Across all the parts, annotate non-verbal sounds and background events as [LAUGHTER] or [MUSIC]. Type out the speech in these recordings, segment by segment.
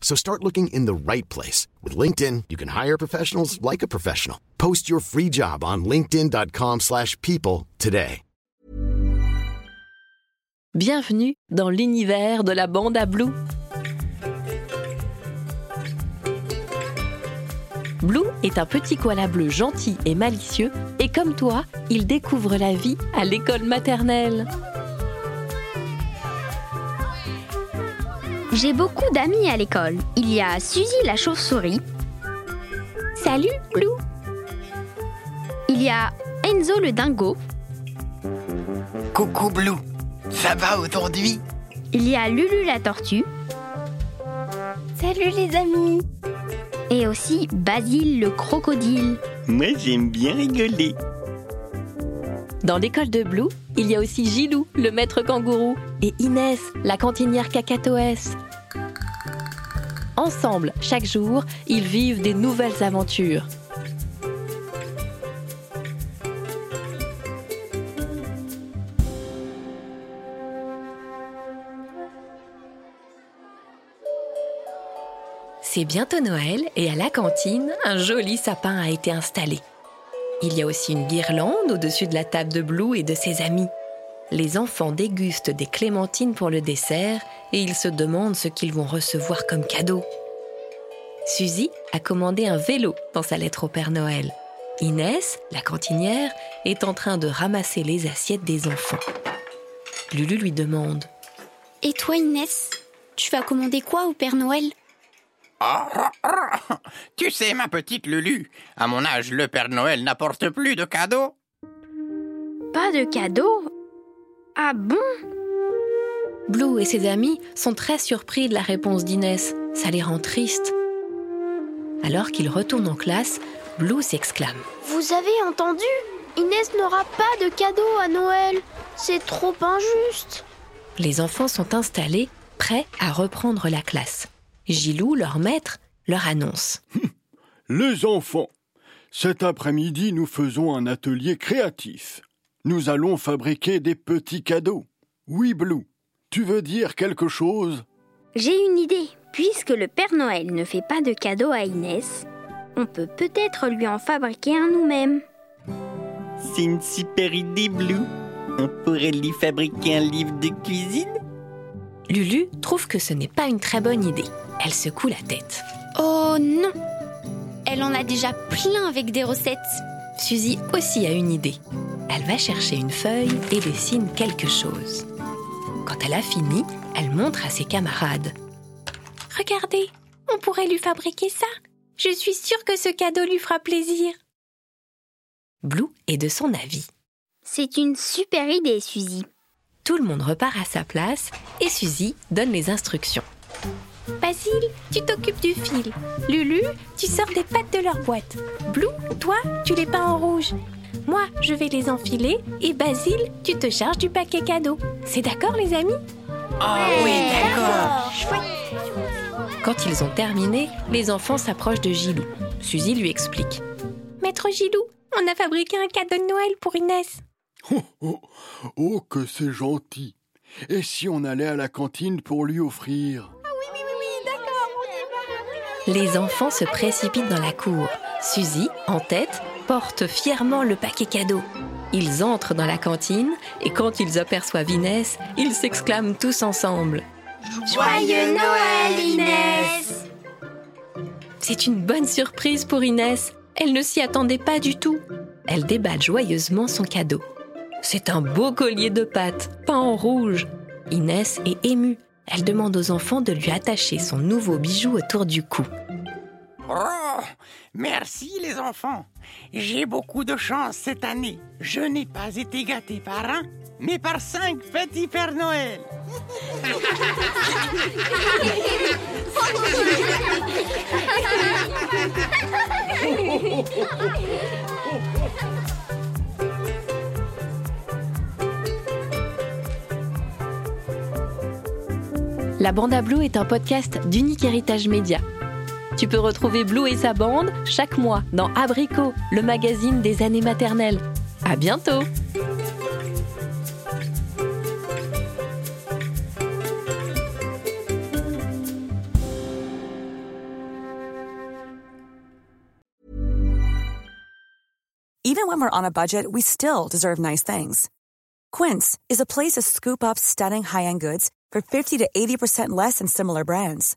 So start looking in the right place. With LinkedIn, you can hire professionals like a professional. Post your free job on linkedin.com slash people today. Bienvenue dans l'univers de la bande à Blue. Blue est un petit koala bleu gentil et malicieux et comme toi, il découvre la vie à l'école maternelle. J'ai beaucoup d'amis à l'école. Il y a Suzy la chauve-souris. Salut, Blue. Il y a Enzo le dingo. Coucou Blue, ça va aujourd'hui? Il y a Lulu la tortue. Salut les amis. Et aussi Basile le crocodile. Moi j'aime bien rigoler. Dans l'école de Blue, il y a aussi Gilou, le maître kangourou, et Inès, la cantinière cacatoès. Ensemble, chaque jour, ils vivent des nouvelles aventures. C'est bientôt Noël et à la cantine, un joli sapin a été installé. Il y a aussi une guirlande au-dessus de la table de Blue et de ses amis. Les enfants dégustent des clémentines pour le dessert et ils se demandent ce qu'ils vont recevoir comme cadeau. Suzy a commandé un vélo dans sa lettre au Père Noël. Inès, la cantinière, est en train de ramasser les assiettes des enfants. Lulu lui demande Et toi Inès Tu vas commander quoi au Père Noël? Tu sais, ma petite Lulu, à mon âge, le Père Noël n'apporte plus de cadeaux. Pas de cadeaux? Ah bon? Blue et ses amis sont très surpris de la réponse d'Inès. Ça les rend tristes. Alors qu'ils retournent en classe, Blue s'exclame. Vous avez entendu? Inès n'aura pas de cadeau à Noël. C'est trop injuste. Les enfants sont installés, prêts à reprendre la classe. Gilou, leur maître, leur annonce. [LAUGHS] Les enfants, cet après-midi, nous faisons un atelier créatif. Nous allons fabriquer des petits cadeaux. Oui, Blue, tu veux dire quelque chose? J'ai une idée. Puisque le Père Noël ne fait pas de cadeau à Inès, on peut peut-être lui en fabriquer un nous-mêmes. C'est une super idée, Blue. On pourrait lui fabriquer un livre de cuisine? Lulu trouve que ce n'est pas une très bonne idée. Elle secoue la tête. Oh non Elle en a déjà plein avec des recettes. Suzy aussi a une idée. Elle va chercher une feuille et dessine quelque chose. Quand elle a fini, elle montre à ses camarades. Regardez, on pourrait lui fabriquer ça. Je suis sûre que ce cadeau lui fera plaisir. Blue est de son avis. C'est une super idée, Suzy. Tout le monde repart à sa place et Suzy donne les instructions. Basile, tu t'occupes du fil. Lulu, tu sors des pattes de leur boîte. Blue, toi, tu les peins en rouge. Moi, je vais les enfiler et Basile, tu te charges du paquet cadeau. C'est d'accord, les amis? Oh oui, d'accord. Quand ils ont terminé, les enfants s'approchent de Gilou. Suzy lui explique. Maître Gilou, on a fabriqué un cadeau de Noël pour Inès. Oh, oh, oh, que c'est gentil. Et si on allait à la cantine pour lui offrir? Les enfants se précipitent dans la cour. Suzy, en tête, porte fièrement le paquet cadeau. Ils entrent dans la cantine et quand ils aperçoivent Inès, ils s'exclament tous ensemble. Joyeux Noël, Inès C'est une bonne surprise pour Inès. Elle ne s'y attendait pas du tout. Elle déballe joyeusement son cadeau. C'est un beau collier de pâte, peint en rouge. Inès est émue. Elle demande aux enfants de lui attacher son nouveau bijou autour du cou. Oh, merci les enfants. J'ai beaucoup de chance cette année. Je n'ai pas été gâté par un, mais par cinq petits Pères Noël. La Bande à Blue est un podcast d'Unique Héritage Média. Tu peux retrouver Blue et sa bande chaque mois dans Abricot, le magazine des années maternelles. À bientôt! Even when we're on a budget, we still deserve nice things. Quince is a place to scoop up stunning high-end goods for 50 to 80% less than similar brands.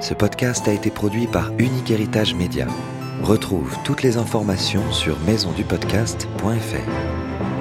Ce podcast a été produit par Unique Héritage Média. Retrouve toutes les informations sur maisondupodcast.fr.